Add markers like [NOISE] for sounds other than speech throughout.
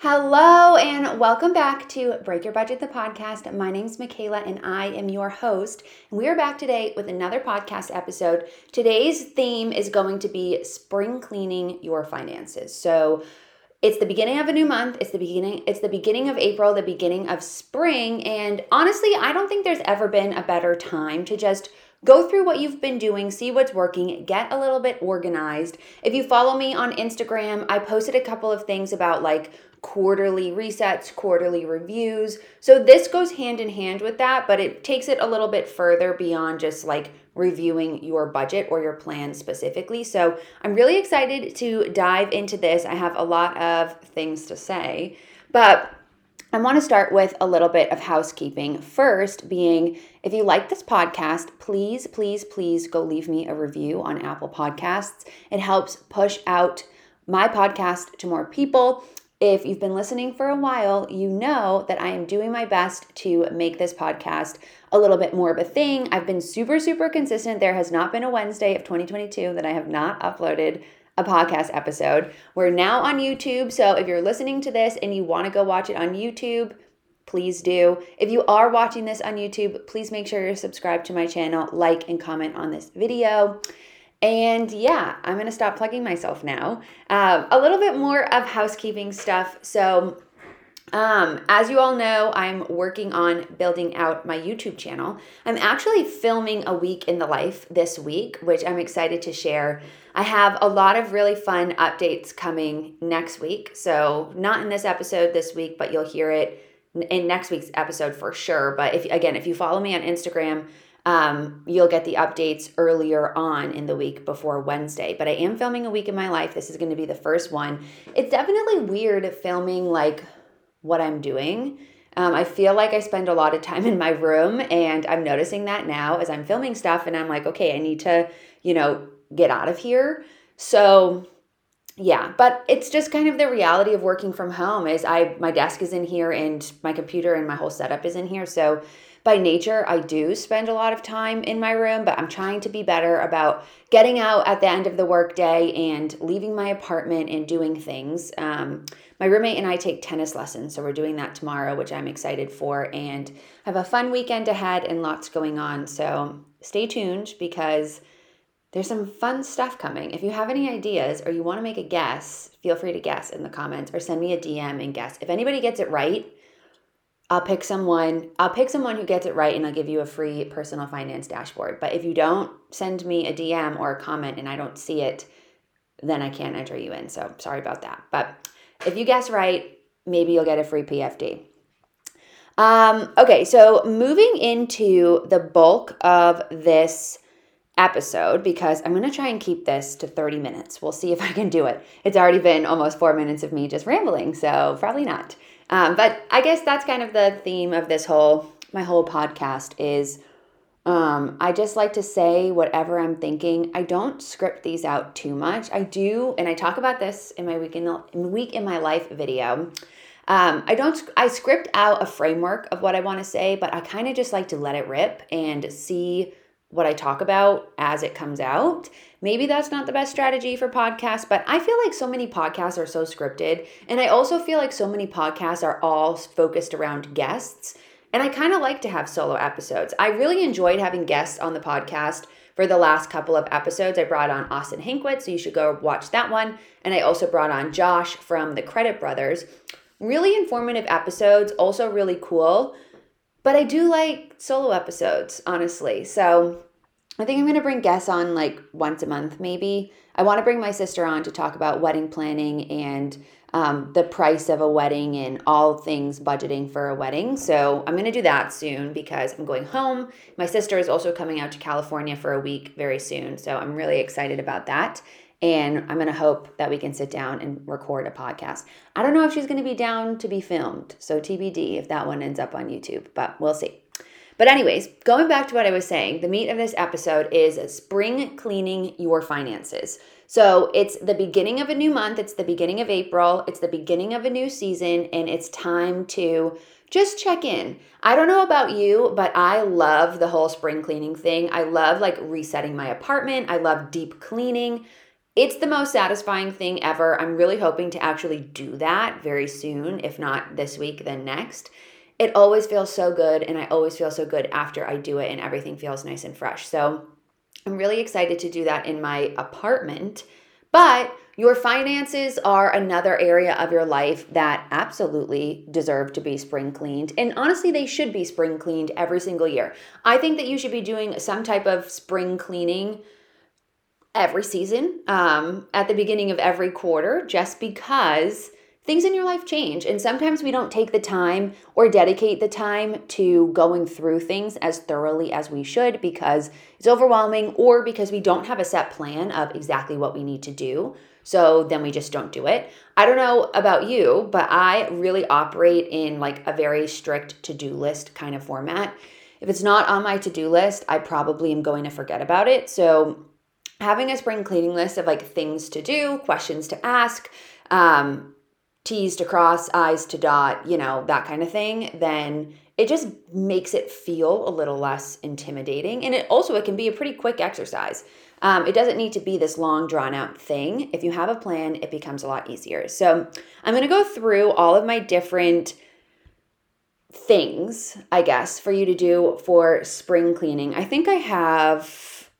Hello and welcome back to Break Your Budget, the podcast. My name's Michaela and I am your host. And we are back today with another podcast episode. Today's theme is going to be spring cleaning your finances. So it's the beginning of a new month. It's the beginning, it's the beginning of April, the beginning of spring. And honestly, I don't think there's ever been a better time to just Go through what you've been doing, see what's working, get a little bit organized. If you follow me on Instagram, I posted a couple of things about like quarterly resets, quarterly reviews. So this goes hand in hand with that, but it takes it a little bit further beyond just like reviewing your budget or your plan specifically. So I'm really excited to dive into this. I have a lot of things to say, but I want to start with a little bit of housekeeping. First, being if you like this podcast, please, please, please go leave me a review on Apple Podcasts. It helps push out my podcast to more people. If you've been listening for a while, you know that I am doing my best to make this podcast a little bit more of a thing. I've been super, super consistent. There has not been a Wednesday of 2022 that I have not uploaded a podcast episode. We're now on YouTube. So if you're listening to this and you want to go watch it on YouTube, please do. If you are watching this on YouTube, please make sure you're subscribed to my channel, like, and comment on this video. And yeah, I'm going to stop plugging myself now. Uh, a little bit more of housekeeping stuff. So, um, as you all know, I'm working on building out my YouTube channel. I'm actually filming a week in the life this week, which I'm excited to share. I have a lot of really fun updates coming next week. So, not in this episode this week, but you'll hear it in next week's episode for sure. But if again, if you follow me on Instagram, um, you'll get the updates earlier on in the week before Wednesday. But I am filming a week in my life. This is going to be the first one. It's definitely weird filming like what I'm doing. Um, I feel like I spend a lot of time [LAUGHS] in my room, and I'm noticing that now as I'm filming stuff, and I'm like, okay, I need to, you know, get out of here. So, yeah, but it's just kind of the reality of working from home. Is I my desk is in here, and my computer and my whole setup is in here. So by nature, I do spend a lot of time in my room, but I'm trying to be better about getting out at the end of the workday and leaving my apartment and doing things. Um, my roommate and I take tennis lessons, so we're doing that tomorrow, which I'm excited for, and have a fun weekend ahead and lots going on. So stay tuned because there's some fun stuff coming. If you have any ideas or you want to make a guess, feel free to guess in the comments or send me a DM and guess. If anybody gets it right, I'll pick someone, I'll pick someone who gets it right and I'll give you a free personal finance dashboard. But if you don't send me a DM or a comment and I don't see it, then I can't enter you in. So sorry about that. But if you guess right, maybe you'll get a free PFD. Um, okay, so moving into the bulk of this episode, because I'm going to try and keep this to 30 minutes. We'll see if I can do it. It's already been almost four minutes of me just rambling, so probably not. Um, but I guess that's kind of the theme of this whole my whole podcast is um, I just like to say whatever I'm thinking. I don't script these out too much. I do, and I talk about this in my week in, the, week in my life video. Um, I don't. I script out a framework of what I want to say, but I kind of just like to let it rip and see what I talk about as it comes out. Maybe that's not the best strategy for podcasts, but I feel like so many podcasts are so scripted. And I also feel like so many podcasts are all focused around guests. And I kind of like to have solo episodes. I really enjoyed having guests on the podcast for the last couple of episodes. I brought on Austin Hankwitz, so you should go watch that one. And I also brought on Josh from the Credit Brothers. Really informative episodes, also really cool. But I do like solo episodes, honestly. So I think I'm going to bring guests on like once a month, maybe. I want to bring my sister on to talk about wedding planning and um, the price of a wedding and all things budgeting for a wedding. So I'm going to do that soon because I'm going home. My sister is also coming out to California for a week very soon. So I'm really excited about that. And I'm going to hope that we can sit down and record a podcast. I don't know if she's going to be down to be filmed. So TBD if that one ends up on YouTube, but we'll see. But, anyways, going back to what I was saying, the meat of this episode is spring cleaning your finances. So, it's the beginning of a new month, it's the beginning of April, it's the beginning of a new season, and it's time to just check in. I don't know about you, but I love the whole spring cleaning thing. I love like resetting my apartment, I love deep cleaning. it's the most satisfying thing ever. I'm really hoping to actually do that very soon, if not this week, then next. It always feels so good, and I always feel so good after I do it, and everything feels nice and fresh. So I'm really excited to do that in my apartment. But your finances are another area of your life that absolutely deserve to be spring cleaned. And honestly, they should be spring cleaned every single year. I think that you should be doing some type of spring cleaning every season um, at the beginning of every quarter just because things in your life change. And sometimes we don't take the time or dedicate the time to going through things as thoroughly as we should because it's overwhelming or because we don't have a set plan of exactly what we need to do. So then we just don't do it. I don't know about you, but I really operate in like a very strict to do list kind of format. If it's not on my to do list, I probably am going to forget about it. So having a spring cleaning list of like things to do, questions to ask, um, T's to cross, I's to dot, you know, that kind of thing, then it just makes it feel a little less intimidating. And it also, it can be a pretty quick exercise. Um, it doesn't need to be this long, drawn out thing. If you have a plan, it becomes a lot easier. So I'm going to go through all of my different things, I guess, for you to do for spring cleaning. I think I have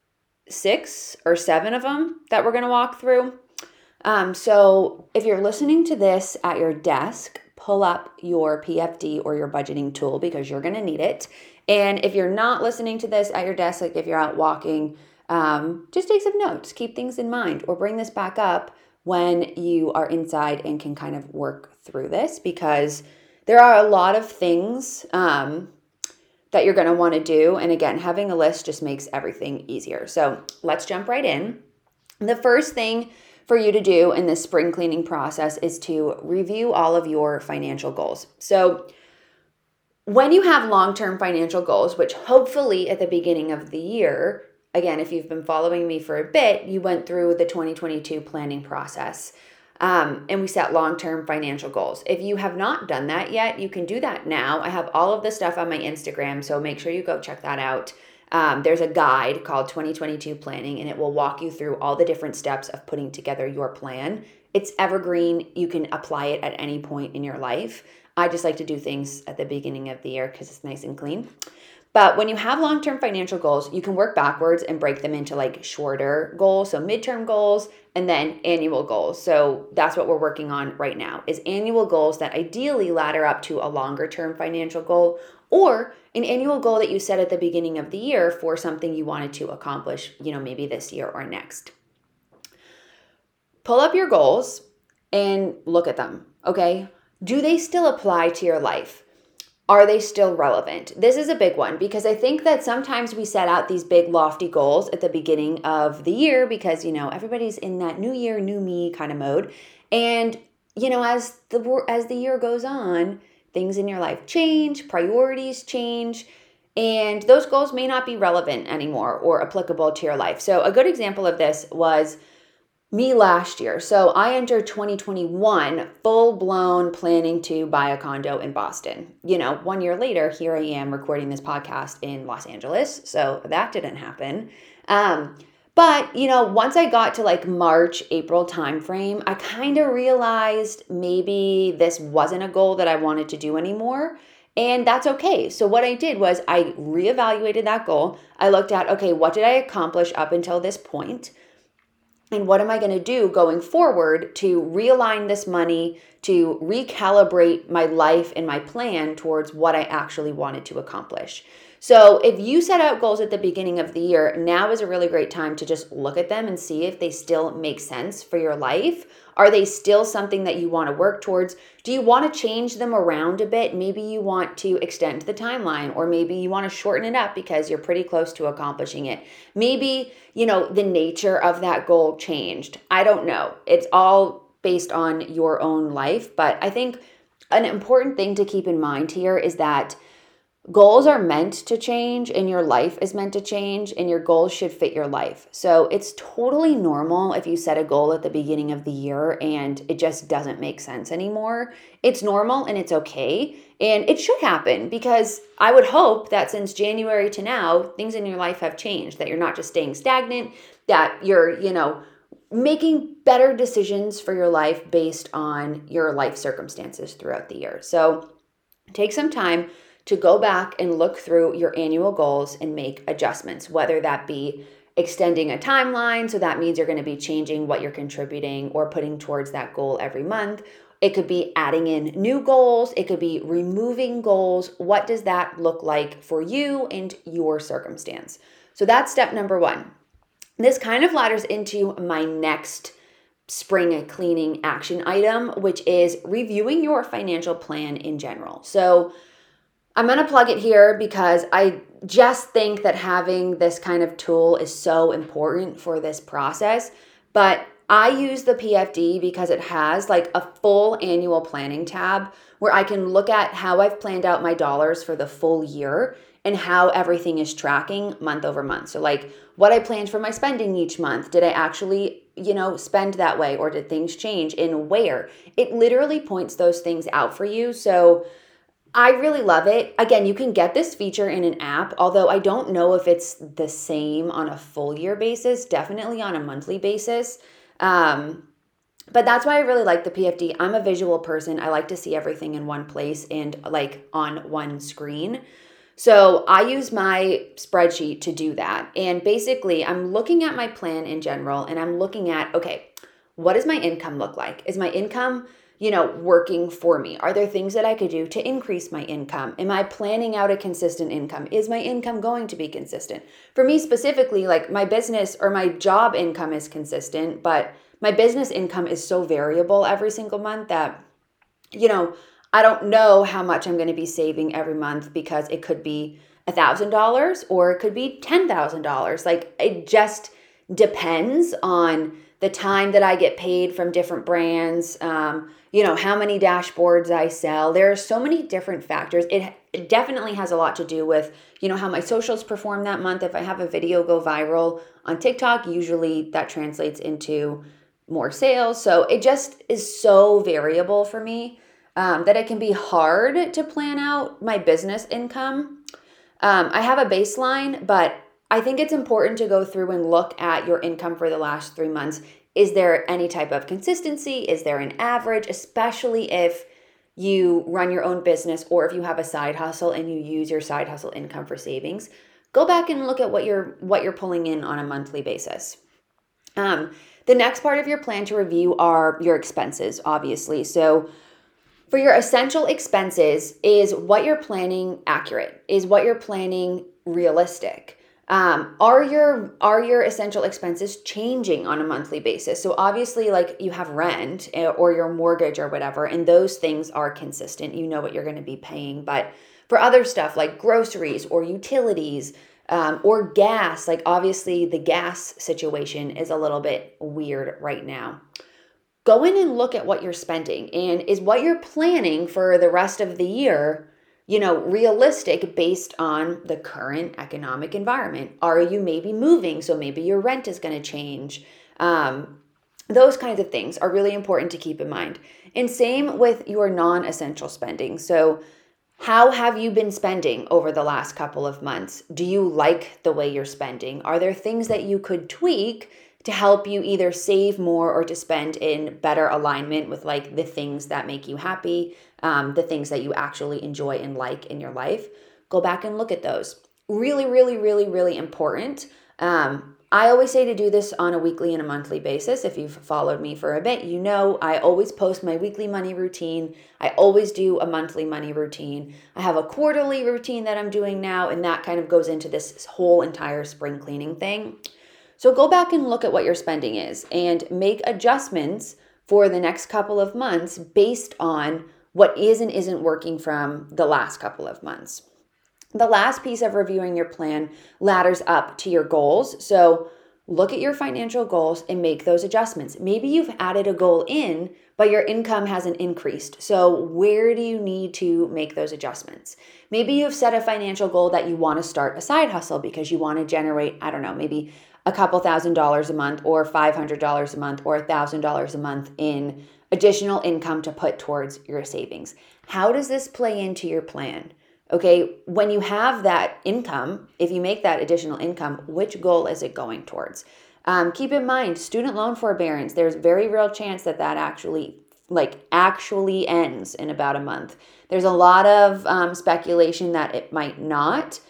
six or seven of them that we're going to walk through. Um, so if you're listening to this at your desk, pull up your PFD or your budgeting tool because you're going to need it. And if you're not listening to this at your desk, like if you're out walking, um, just take some notes, keep things in mind, or bring this back up when you are inside and can kind of work through this because there are a lot of things um, that you're going to want to do. And again, having a list just makes everything easier. So let's jump right in. The first thing for you to do in this spring cleaning process is to review all of your financial goals. So, when you have long term financial goals, which hopefully at the beginning of the year, again, if you've been following me for a bit, you went through the 2022 planning process. Um, and we set long term financial goals. If you have not done that yet, you can do that now. I have all of the stuff on my Instagram, so make sure you go check that out. Um, there's a guide called 2022 Planning, and it will walk you through all the different steps of putting together your plan. It's evergreen. You can apply it at any point in your life. I just like to do things at the beginning of the year because it's nice and clean. But when you have long term financial goals, you can work backwards and break them into like shorter goals. So midterm goals and then annual goals. So that's what we're working on right now is annual goals that ideally ladder up to a longer term financial goal or an annual goal that you set at the beginning of the year for something you wanted to accomplish, you know, maybe this year or next. Pull up your goals and look at them, okay? Do they still apply to your life? Are they still relevant? This is a big one because I think that sometimes we set out these big lofty goals at the beginning of the year because, you know, everybody's in that new year, new me kind of mode. And, you know, as the as the year goes on, things in your life change, priorities change, and those goals may not be relevant anymore or applicable to your life. So, a good example of this was me last year. So, I entered 2021 full blown planning to buy a condo in Boston. You know, one year later, here I am recording this podcast in Los Angeles. So, that didn't happen. Um, but, you know, once I got to like March, April timeframe, I kind of realized maybe this wasn't a goal that I wanted to do anymore. And that's okay. So, what I did was I reevaluated that goal. I looked at, okay, what did I accomplish up until this point? And what am I going to do going forward to realign this money, to recalibrate my life and my plan towards what I actually wanted to accomplish? So, if you set out goals at the beginning of the year, now is a really great time to just look at them and see if they still make sense for your life. Are they still something that you want to work towards? Do you want to change them around a bit? Maybe you want to extend the timeline, or maybe you want to shorten it up because you're pretty close to accomplishing it. Maybe, you know, the nature of that goal changed. I don't know. It's all based on your own life, but I think an important thing to keep in mind here is that goals are meant to change and your life is meant to change and your goals should fit your life. So it's totally normal if you set a goal at the beginning of the year and it just doesn't make sense anymore. It's normal and it's okay. And it should happen because I would hope that since January to now, things in your life have changed, that you're not just staying stagnant, that you're, you know, making better decisions for your life based on your life circumstances throughout the year. So take some time to go back and look through your annual goals and make adjustments, whether that be extending a timeline. So that means you're going to be changing what you're contributing or putting towards that goal every month. It could be adding in new goals. It could be removing goals. What does that look like for you and your circumstance? So that's step number one. This kind of ladders into my next spring cleaning action item, which is reviewing your financial plan in general. So I'm going to plug it here because I just think that having this kind of tool is so important for this process. But I use the PFD because it has like a full annual planning tab where I can look at how I've planned out my dollars for the full year and how everything is tracking month over month. So, like what I planned for my spending each month, did I actually, you know, spend that way or did things change and where? It literally points those things out for you. So, I really love it. Again, you can get this feature in an app, although I don't know if it's the same on a full year basis, definitely on a monthly basis. Um, but that's why I really like the PFD. I'm a visual person. I like to see everything in one place and like on one screen. So I use my spreadsheet to do that. And basically, I'm looking at my plan in general and I'm looking at, okay, what does my income look like? Is my income, you know, working for me? Are there things that I could do to increase my income? Am I planning out a consistent income? Is my income going to be consistent? For me specifically, like my business or my job income is consistent, but my business income is so variable every single month that, you know, I don't know how much I'm going to be saving every month because it could be $1,000 or it could be $10,000. Like it just depends on the time that I get paid from different brands, um, you know, how many dashboards I sell. There are so many different factors. It, it definitely has a lot to do with, you know, how my socials perform that month. If I have a video go viral on TikTok, usually that translates into more sales. So it just is so variable for me um, that it can be hard to plan out my business income. Um, I have a baseline, but I think it's important to go through and look at your income for the last three months. Is there any type of consistency? Is there an average, especially if you run your own business or if you have a side hustle and you use your side hustle income for savings? Go back and look at what you're what you're pulling in on a monthly basis. Um, the next part of your plan to review are your expenses, obviously. So for your essential expenses, is what you're planning accurate? Is what you're planning realistic? Um, are your are your essential expenses changing on a monthly basis? So obviously, like you have rent eh, or your mortgage or whatever, and those things are consistent. You know what you're going to be paying, but for other stuff like groceries or utilities um, or gas, like obviously the gas situation is a little bit weird right now go in and look at what you're spending and is what you're planning for the rest of the year you know realistic based on the current economic environment. Are you maybe moving? So maybe your rent is going to change. Um, those kinds of things are really important to keep in mind. And same with your non-essential spending. So how have you been spending over the last couple of months? Do you like the way you're spending? Are there things that you could tweak to help you either save more or to spend in better alignment with like the things that make you happy, um, the things that you actually enjoy and like in your life. Go back and look at those. Really, really, really, really important. Um, I always say to do this on a weekly and a monthly basis. If you've followed me for a bit, you know I always post my weekly money routine. I always do a monthly money routine. I have a quarterly routine that I'm doing now, and that kind of goes into this whole entire spring cleaning thing. So go back and look at what your spending is and make adjustments for the next couple of months based on what is and isn't working from the last couple of months. The last piece of reviewing your plan ladders up to your goals. So look at your financial goals and make those adjustments. Maybe you've added a goal in, but your income hasn't increased. So, where do you need to make those adjustments? Maybe you've set a financial goal that you want to start a side hustle because you want to generate, I don't know, maybe a couple thousand dollars a month or $500 a month or $1,000 a month in additional income to put towards your savings. How does this play into your plan? Okay, when you have that income, if you make that additional income, which goal is it going towards? Um, keep in mind, student loan forbearance, there's very real chance that that actually like actually ends in about a month. There's a lot of um, speculation that it might not,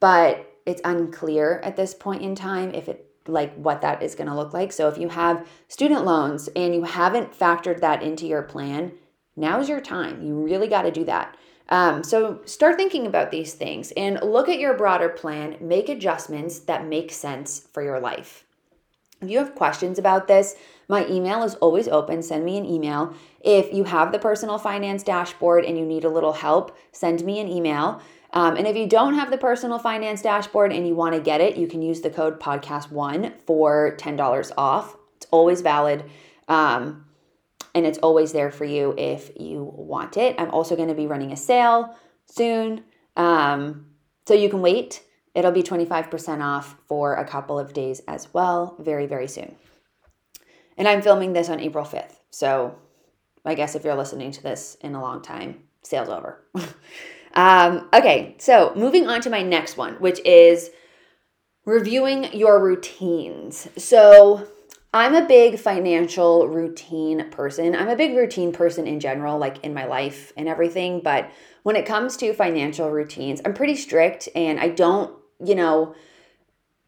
but it's unclear at this point in time if it like what that is going to look like. So if you have student loans and you haven't factored that into your plan, now's your time. You really got to do that. Um, so start thinking about these things and look at your broader plan, make adjustments that make sense for your life. If you have questions about this, my email is always open. Send me an email. If you have the personal finance dashboard and you need a little help, send me an email. Um, and if you don't have the personal finance dashboard and you want to get it, you can use the code podcast1 for $10 off. It's always valid. Um, and it's always there for you if you want it. I'm also going to be running a sale soon. Um, so you can wait. It'll be 25% off for a couple of days as well, very, very soon. And I'm filming this on April 5th. So I guess if you're listening to this in a long time, sale's over. [LAUGHS] um, okay, so moving on to my next one, which is reviewing your routines. So I'm a big financial routine person. I'm a big routine person in general, like in my life and everything. But when it comes to financial routines, I'm pretty strict and I don't you know,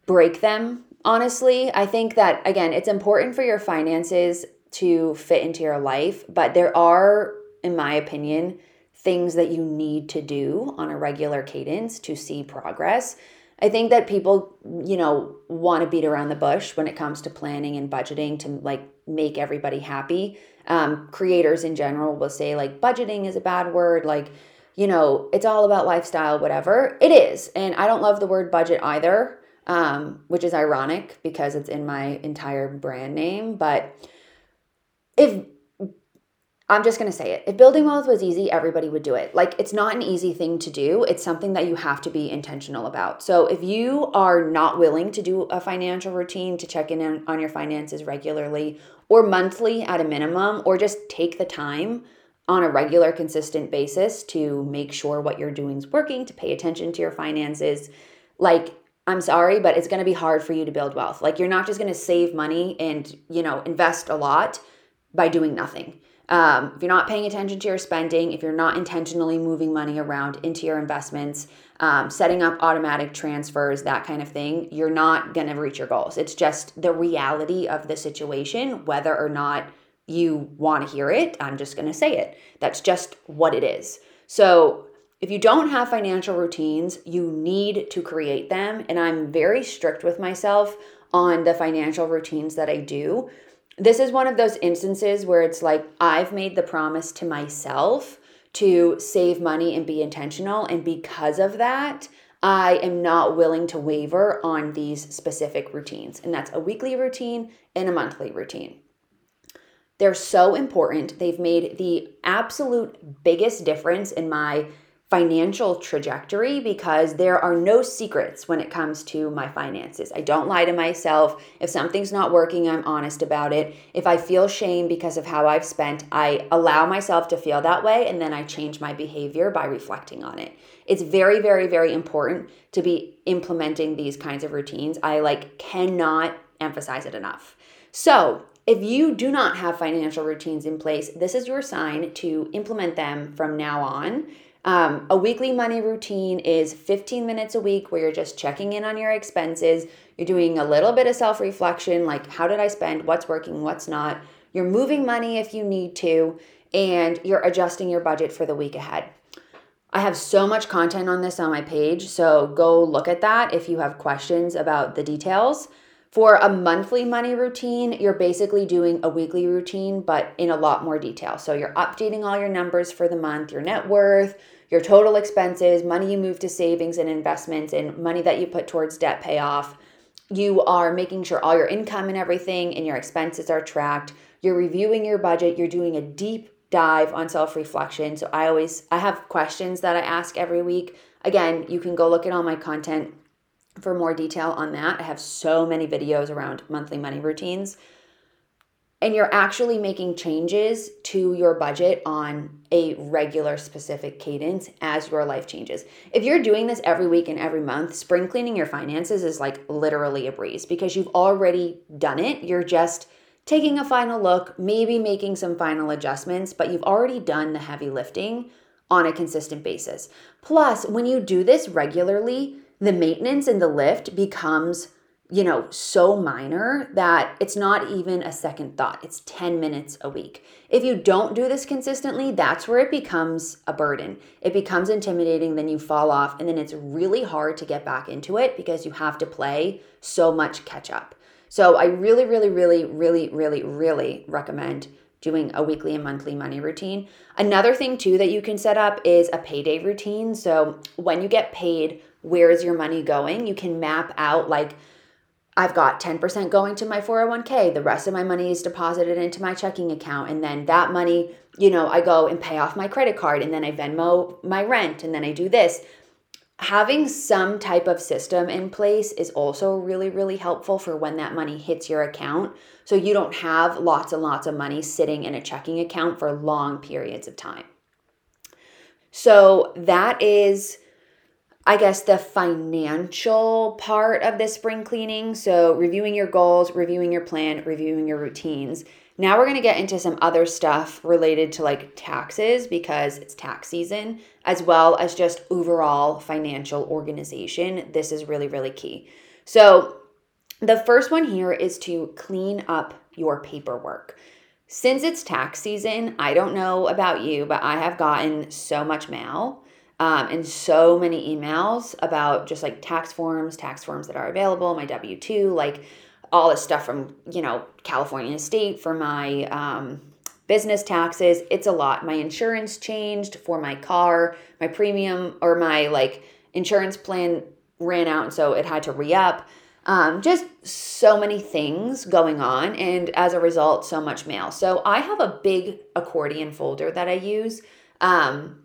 break them, honestly. I think that, again, it's important for your finances to fit into your life, but there are, in my opinion, things that you need to do on a regular cadence to see progress. I think that people, you know, want to beat around the bush when it comes to planning and budgeting to like make everybody happy. Um, creators in general will say like budgeting is a bad word, like you know, it's all about lifestyle, whatever. It is. And I don't love the word budget either, um, which is ironic because it's in my entire brand name. But if I'm just going to say it. If building wealth was easy, everybody would do it. Like, it's not an easy thing to do. It's something that you have to be intentional about. So, if you are not willing to do a financial routine to check in on your finances regularly or monthly at a minimum, or just take the time on a regular, consistent basis to make sure what you're doing is working, to pay attention to your finances. Like, I'm sorry, but it's going to be hard for you to build wealth. Like, you're not just going to save money and, you know, invest a lot by doing nothing. Um, if you're not paying attention to your spending, if you're not intentionally moving money around into your investments, um, setting up automatic transfers, that kind of thing, you're not going to reach your goals. It's just the reality of the situation, whether or not you want to hear it, I'm just going to say it. That's just what it is. So, if you don't have financial routines, you need to create them. And I'm very strict with myself on the financial routines that I do. This is one of those instances where it's like I've made the promise to myself to save money and be intentional. And because of that, I am not willing to waver on these specific routines. And that's a weekly routine and a monthly routine. They're so important. They've made the absolute biggest difference in my financial trajectory because there are no secrets when it comes to my finances. I don't lie to myself. If something's not working, I'm honest about it. If I feel shame because of how I've spent, I allow myself to feel that way and then I change my behavior by reflecting on it. It's very very very important to be implementing these kinds of routines. I like cannot emphasize it enough. So, if you do not have financial routines in place, this is your sign to implement them from now on. Um, a weekly money routine is 15 minutes a week where you're just checking in on your expenses. You're doing a little bit of self reflection, like how did I spend, what's working, what's not. You're moving money if you need to, and you're adjusting your budget for the week ahead. I have so much content on this on my page, so go look at that if you have questions about the details. For a monthly money routine, you're basically doing a weekly routine, but in a lot more detail. So you're updating all your numbers for the month, your net worth, your total expenses, money you move to savings and investments, and money that you put towards debt payoff. You are making sure all your income and everything and your expenses are tracked. You're reviewing your budget. You're doing a deep dive on self reflection. So I always I have questions that I ask every week. Again, you can go look at all my content for more detail on that. I have so many videos around monthly money routines. and you're actually making changes to your budget on a regular specific cadence as your life changes. If you're doing this every week and every month, spring cleaning your finances is like literally a breeze because you've already done it. You're just taking a final look, maybe making some final adjustments, but you've already done the heavy lifting on a consistent basis. Plus, when you do this regularly, the maintenance and the lift becomes you know, so minor that it's not even a second thought. It's 10 minutes a week. If you don't do this consistently, that's where it becomes a burden. It becomes intimidating, then you fall off, and then it's really hard to get back into it because you have to play so much catch up. So I really, really, really, really, really, really recommend doing a weekly and monthly money routine. Another thing, too, that you can set up is a payday routine. So when you get paid, where is your money going? You can map out like, I've got 10% going to my 401k. The rest of my money is deposited into my checking account. And then that money, you know, I go and pay off my credit card and then I Venmo my rent and then I do this. Having some type of system in place is also really, really helpful for when that money hits your account. So you don't have lots and lots of money sitting in a checking account for long periods of time. So that is I guess, the financial part of this spring cleaning. So, reviewing your goals, reviewing your plan, reviewing your routines. Now, we're going to get into some other stuff related to like taxes because it's tax season, as well as just overall financial organization. This is really, really key. So, the first one here is to clean up your paperwork. Since it's tax season, I don't know about you, but I have gotten so much mail um, and so many emails about just like tax forms, tax forms that are available, my W 2, like all this stuff from, you know, California state for my um, business taxes. It's a lot. My insurance changed for my car, my premium or my like insurance plan ran out, and so it had to re up. Um, just so many things going on, and as a result, so much mail. So I have a big accordion folder that I use. Um,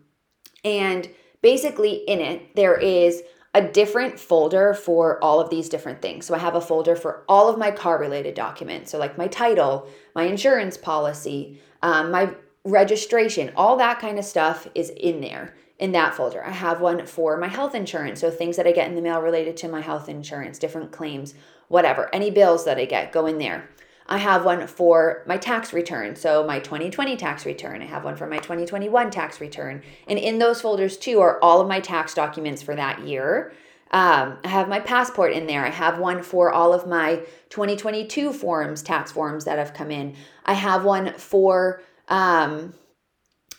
and basically in it there is a different folder for all of these different things. So I have a folder for all of my car related documents. So, like my title, my insurance policy, um, my registration, all that kind of stuff is in there in that folder. I have one for my health insurance. So, things that I get in the mail related to my health insurance, different claims, whatever. Any bills that I get go in there. I have one for my tax return. So, my 2020 tax return. I have one for my 2021 tax return. And in those folders, too, are all of my tax documents for that year. Um, I have my passport in there. I have one for all of my 2022 forms, tax forms that have come in. I have one for um,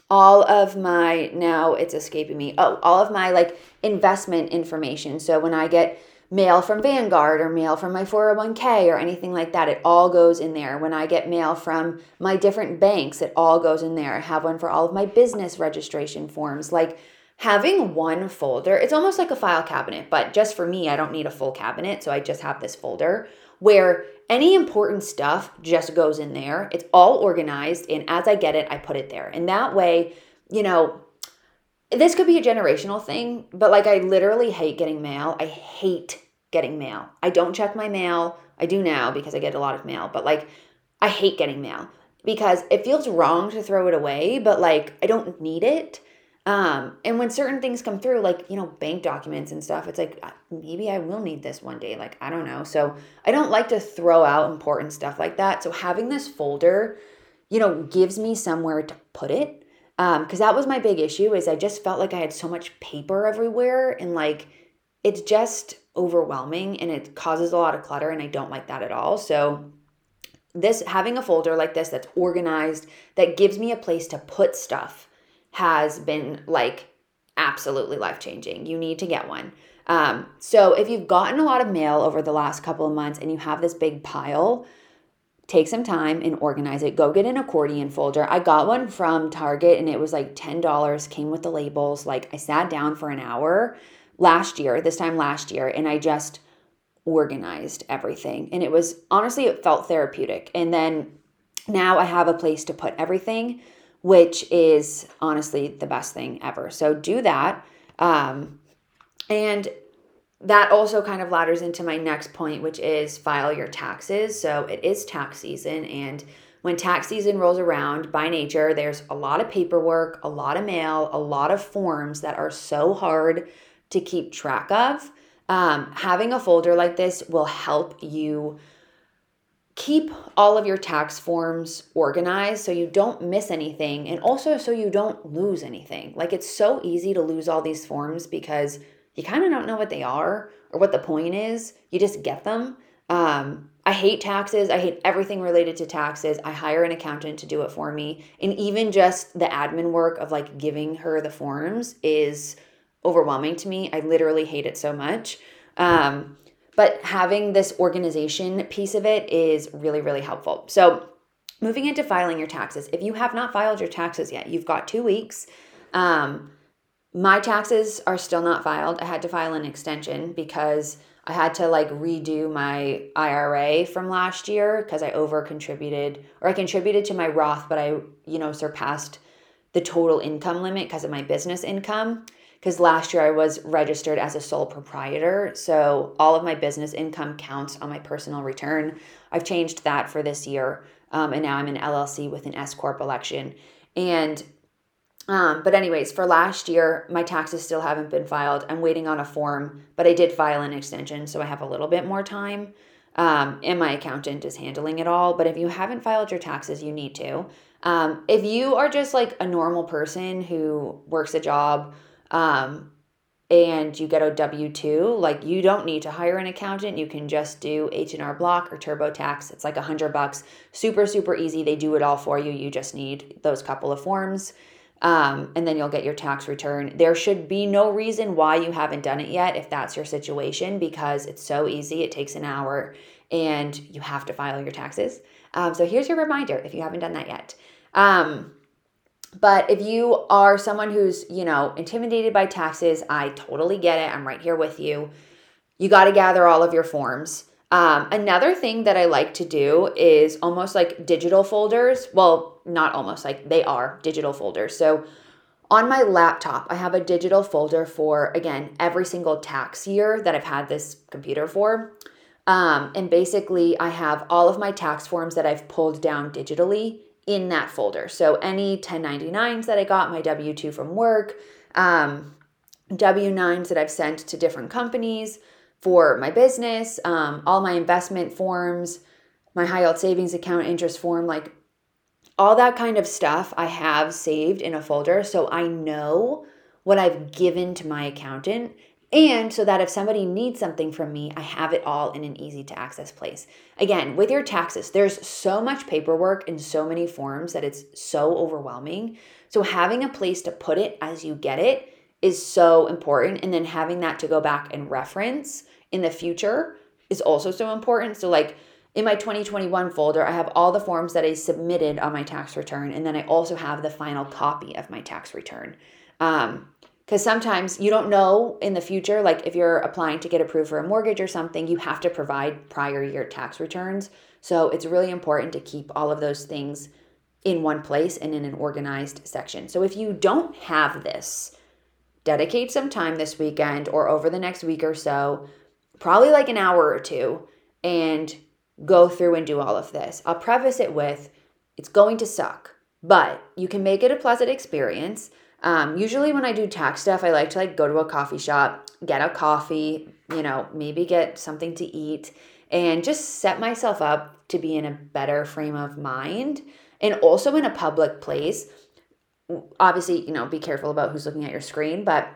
all of my, now it's escaping me. Oh, all of my like investment information. So when I get mail from Vanguard or mail from my 401k or anything like that. It all goes in there. When I get mail from my different banks, it all goes in there. I have one for all of my business registration forms. Like having one folder, it's almost like a file cabinet, but just for me, I don't need a full cabinet. So I just have this folder where any important stuff just goes in there. It's all organized. And as I get it, I put it there. And that way, you know, this could be a generational thing, but like I literally hate getting mail. I hate getting mail. I don't check my mail. I do now because I get a lot of mail, but like I hate getting mail because it feels wrong to throw it away, but like I don't need it. Um, and when certain things come through, like, you know, bank documents and stuff, it's like, uh, maybe I will need this one day. Like, I don't know. So I don't like to throw out important stuff like that. So having this folder, you know, gives me somewhere to put it because um, that was my big issue is i just felt like i had so much paper everywhere and like it's just overwhelming and it causes a lot of clutter and i don't like that at all. So this having a folder like this that's organized that gives me a place to put stuff has been like absolutely life changing you need to get one. Um, so if you've gotten a lot of mail over the last couple of months and you have this big pile take some time and organize it. Go get an accordion folder. I got one from Target and it was like $10, came with the labels. Like I sat down for an hour last year, this time last year, and I just organized everything. And it was honestly, it felt therapeutic. And then now I have a place to put everything, which is honestly the best thing ever. So do that. Um, and that also kind of ladders into my next point, which is file your taxes. So it is tax season, and when tax season rolls around, by nature, there's a lot of paperwork, a lot of mail, a lot of forms that are so hard to keep track of. Um, having a folder like this will help you keep all of your tax forms organized so you don't miss anything and also so you don't lose anything. Like it's so easy to lose all these forms because you kind of don't know what they are or what the point is. You just get them. Um, I hate taxes. I hate everything related to taxes. I hire an accountant to do it for me. And even just the admin work of like giving her the forms is overwhelming to me. I literally hate it so much. Um, but having this organization piece of it is really, really helpful. So, moving into filing your taxes, if you have not filed your taxes yet, you've got two weeks. Um, my taxes are still not filed. I had to file an extension because I had to like redo my IRA from last year because I over contributed or I contributed to my Roth, but I, you know, surpassed the total income limit because of my business income because last year I was registered as a sole proprietor. So all of my business income counts on my personal return. I've changed that for this year. Um, and now I'm an LLC with an S Corp election. And, um, but, anyways, for last year, my taxes still haven't been filed. I'm waiting on a form, but I did file an extension. So I have a little bit more time. Um, and my accountant is handling it all. But if you haven't filed your taxes, you need to. Um, if you are just like a normal person who works a job, um, and you get a W2, like you don't need to hire an accountant. You can just do H&R Block or TurboTax. It's like a hundred bucks. Super, super easy. They do it all for you. You just need those couple of forms. Um, and then you'll get your tax return. There should be no reason why you haven't done it yet if that's your situation because it's so easy. It takes an hour and you have to file your taxes. Um, so here's your reminder if you haven't done that yet. Um, but if you are someone who's, you know, intimidated by taxes, I totally get it. I'm right here with you. You got to gather all of your forms. Um, another thing that I like to do is almost like digital folders. Well, not almost like they are digital folders. So on my laptop, I have a digital folder for, again, every single tax year that I've had this computer for. Um, and basically, I have all of my tax forms that I've pulled down digitally in that folder. So any 1099s that I got, my W 2 from work, um, W 9s that I've sent to different companies for my business, um, all my investment forms, my high yield savings account interest form, like all that kind of stuff I have saved in a folder. So I know what I've given to my accountant and so that if somebody needs something from me, I have it all in an easy to access place. Again, with your taxes, there's so much paperwork and so many forms that it's so overwhelming. So having a place to put it as you get it is so important. And then having that to go back and reference in the future is also so important. So, like, in my 2021 folder, I have all the forms that I submitted on my tax return, and then I also have the final copy of my tax return. Um, because sometimes you don't know in the future like if you're applying to get approved for a mortgage or something you have to provide prior year tax returns so it's really important to keep all of those things in one place and in an organized section so if you don't have this dedicate some time this weekend or over the next week or so probably like an hour or two and go through and do all of this i'll preface it with it's going to suck but you can make it a pleasant experience um, usually when I do tax stuff, I like to like go to a coffee shop, get a coffee, you know, maybe get something to eat and just set myself up to be in a better frame of mind and also in a public place. Obviously, you know, be careful about who's looking at your screen, but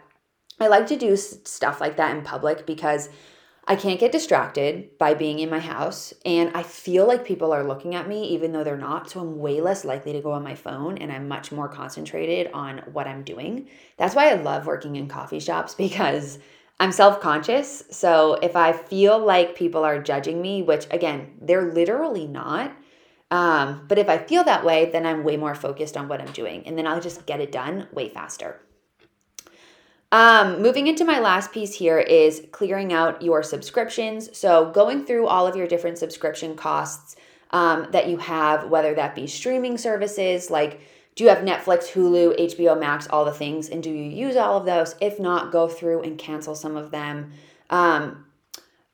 I like to do stuff like that in public because I can't get distracted by being in my house, and I feel like people are looking at me even though they're not. So I'm way less likely to go on my phone and I'm much more concentrated on what I'm doing. That's why I love working in coffee shops [LAUGHS] because I'm self conscious. So if I feel like people are judging me, which again, they're literally not. Um, but if I feel that way, then I'm way more focused on what I'm doing and then I'll just get it done way faster. Um, moving into my last piece here is clearing out your subscriptions. So, going through all of your different subscription costs um, that you have, whether that be streaming services, like do you have Netflix, Hulu, HBO Max, all the things, and do you use all of those? If not, go through and cancel some of them. Um,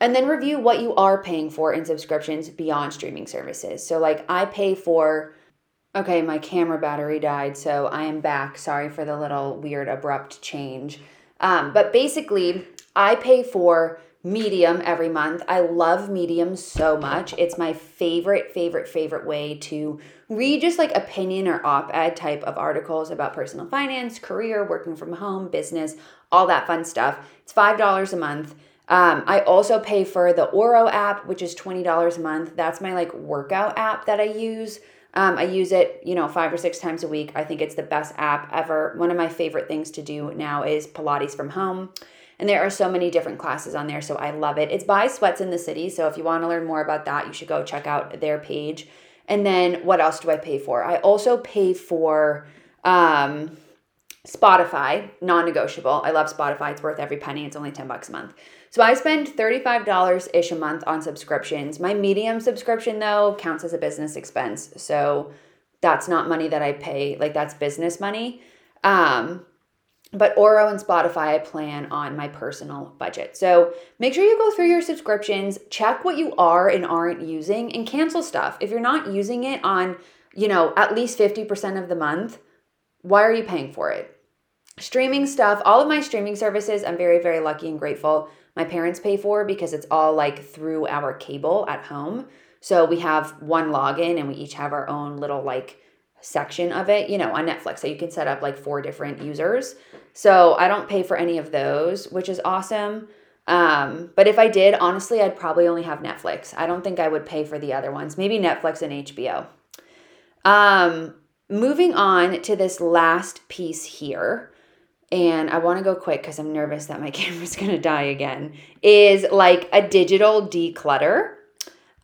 And then review what you are paying for in subscriptions beyond streaming services. So, like, I pay for, okay, my camera battery died, so I am back. Sorry for the little weird, abrupt change. Um, but basically, I pay for Medium every month. I love Medium so much. It's my favorite, favorite, favorite way to read just like opinion or op ed type of articles about personal finance, career, working from home, business, all that fun stuff. It's $5 a month. Um, I also pay for the Oro app, which is $20 a month. That's my like workout app that I use. Um, I use it, you know, five or six times a week. I think it's the best app ever. One of my favorite things to do now is Pilates from home. And there are so many different classes on there, so I love it. It's by Sweats in the City, so if you want to learn more about that, you should go check out their page. And then what else do I pay for? I also pay for um, Spotify, non negotiable. I love Spotify, it's worth every penny. It's only 10 bucks a month. So I spend $35 ish a month on subscriptions. My medium subscription, though, counts as a business expense. So that's not money that I pay, like that's business money. Um, but Oro and Spotify I plan on my personal budget. So make sure you go through your subscriptions, check what you are and aren't using, and cancel stuff. If you're not using it on, you know, at least 50% of the month, why are you paying for it? Streaming stuff, all of my streaming services, I'm very, very lucky and grateful. My parents pay for because it's all like through our cable at home. So we have one login and we each have our own little like section of it, you know, on Netflix. So you can set up like four different users. So I don't pay for any of those, which is awesome. Um, but if I did, honestly, I'd probably only have Netflix. I don't think I would pay for the other ones. Maybe Netflix and HBO. Um, moving on to this last piece here, and I want to go quick because I'm nervous that my [LAUGHS] camera's going to die again, is like a digital declutter.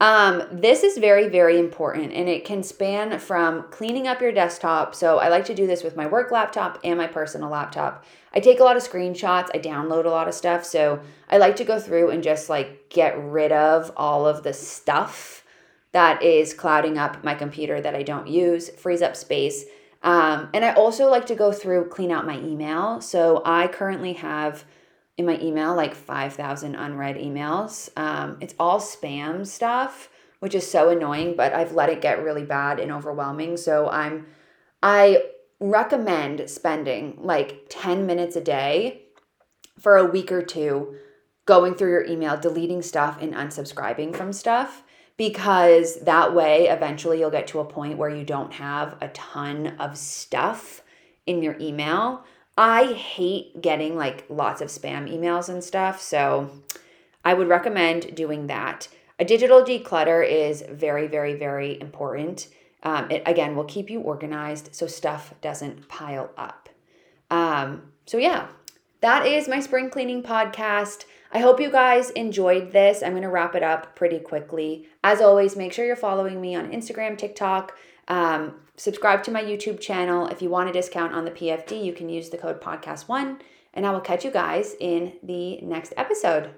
Um, this is very, very important and it can span from cleaning up your desktop. So I like to do this with my work laptop and my personal laptop. I take a lot of screenshots, I download a lot of stuff. So I like to go through and just like get rid of all of the stuff that is clouding up my computer that I don't use, frees up space. Um, and I also like to go through, clean out my email. So I currently have in my email like 5,000 unread emails. Um, it's all spam stuff, which is so annoying, but I've let it get really bad and overwhelming. So I'm, I recommend spending like 10 minutes a day for a week or two going through your email, deleting stuff and unsubscribing from stuff because that way eventually you'll get to a point where you don't have a ton of stuff in your email I hate getting like lots of spam emails and stuff. So I would recommend doing that. A digital declutter is very, very, very important. Um, it again will keep you organized so stuff doesn't pile up. Um, so, yeah, that is my spring cleaning podcast. I hope you guys enjoyed this. I'm going to wrap it up pretty quickly. As always, make sure you're following me on Instagram, TikTok, um, subscribe to my YouTube channel. If you want a discount on the PFD, you can use the code podcast1. And I will catch you guys in the next episode.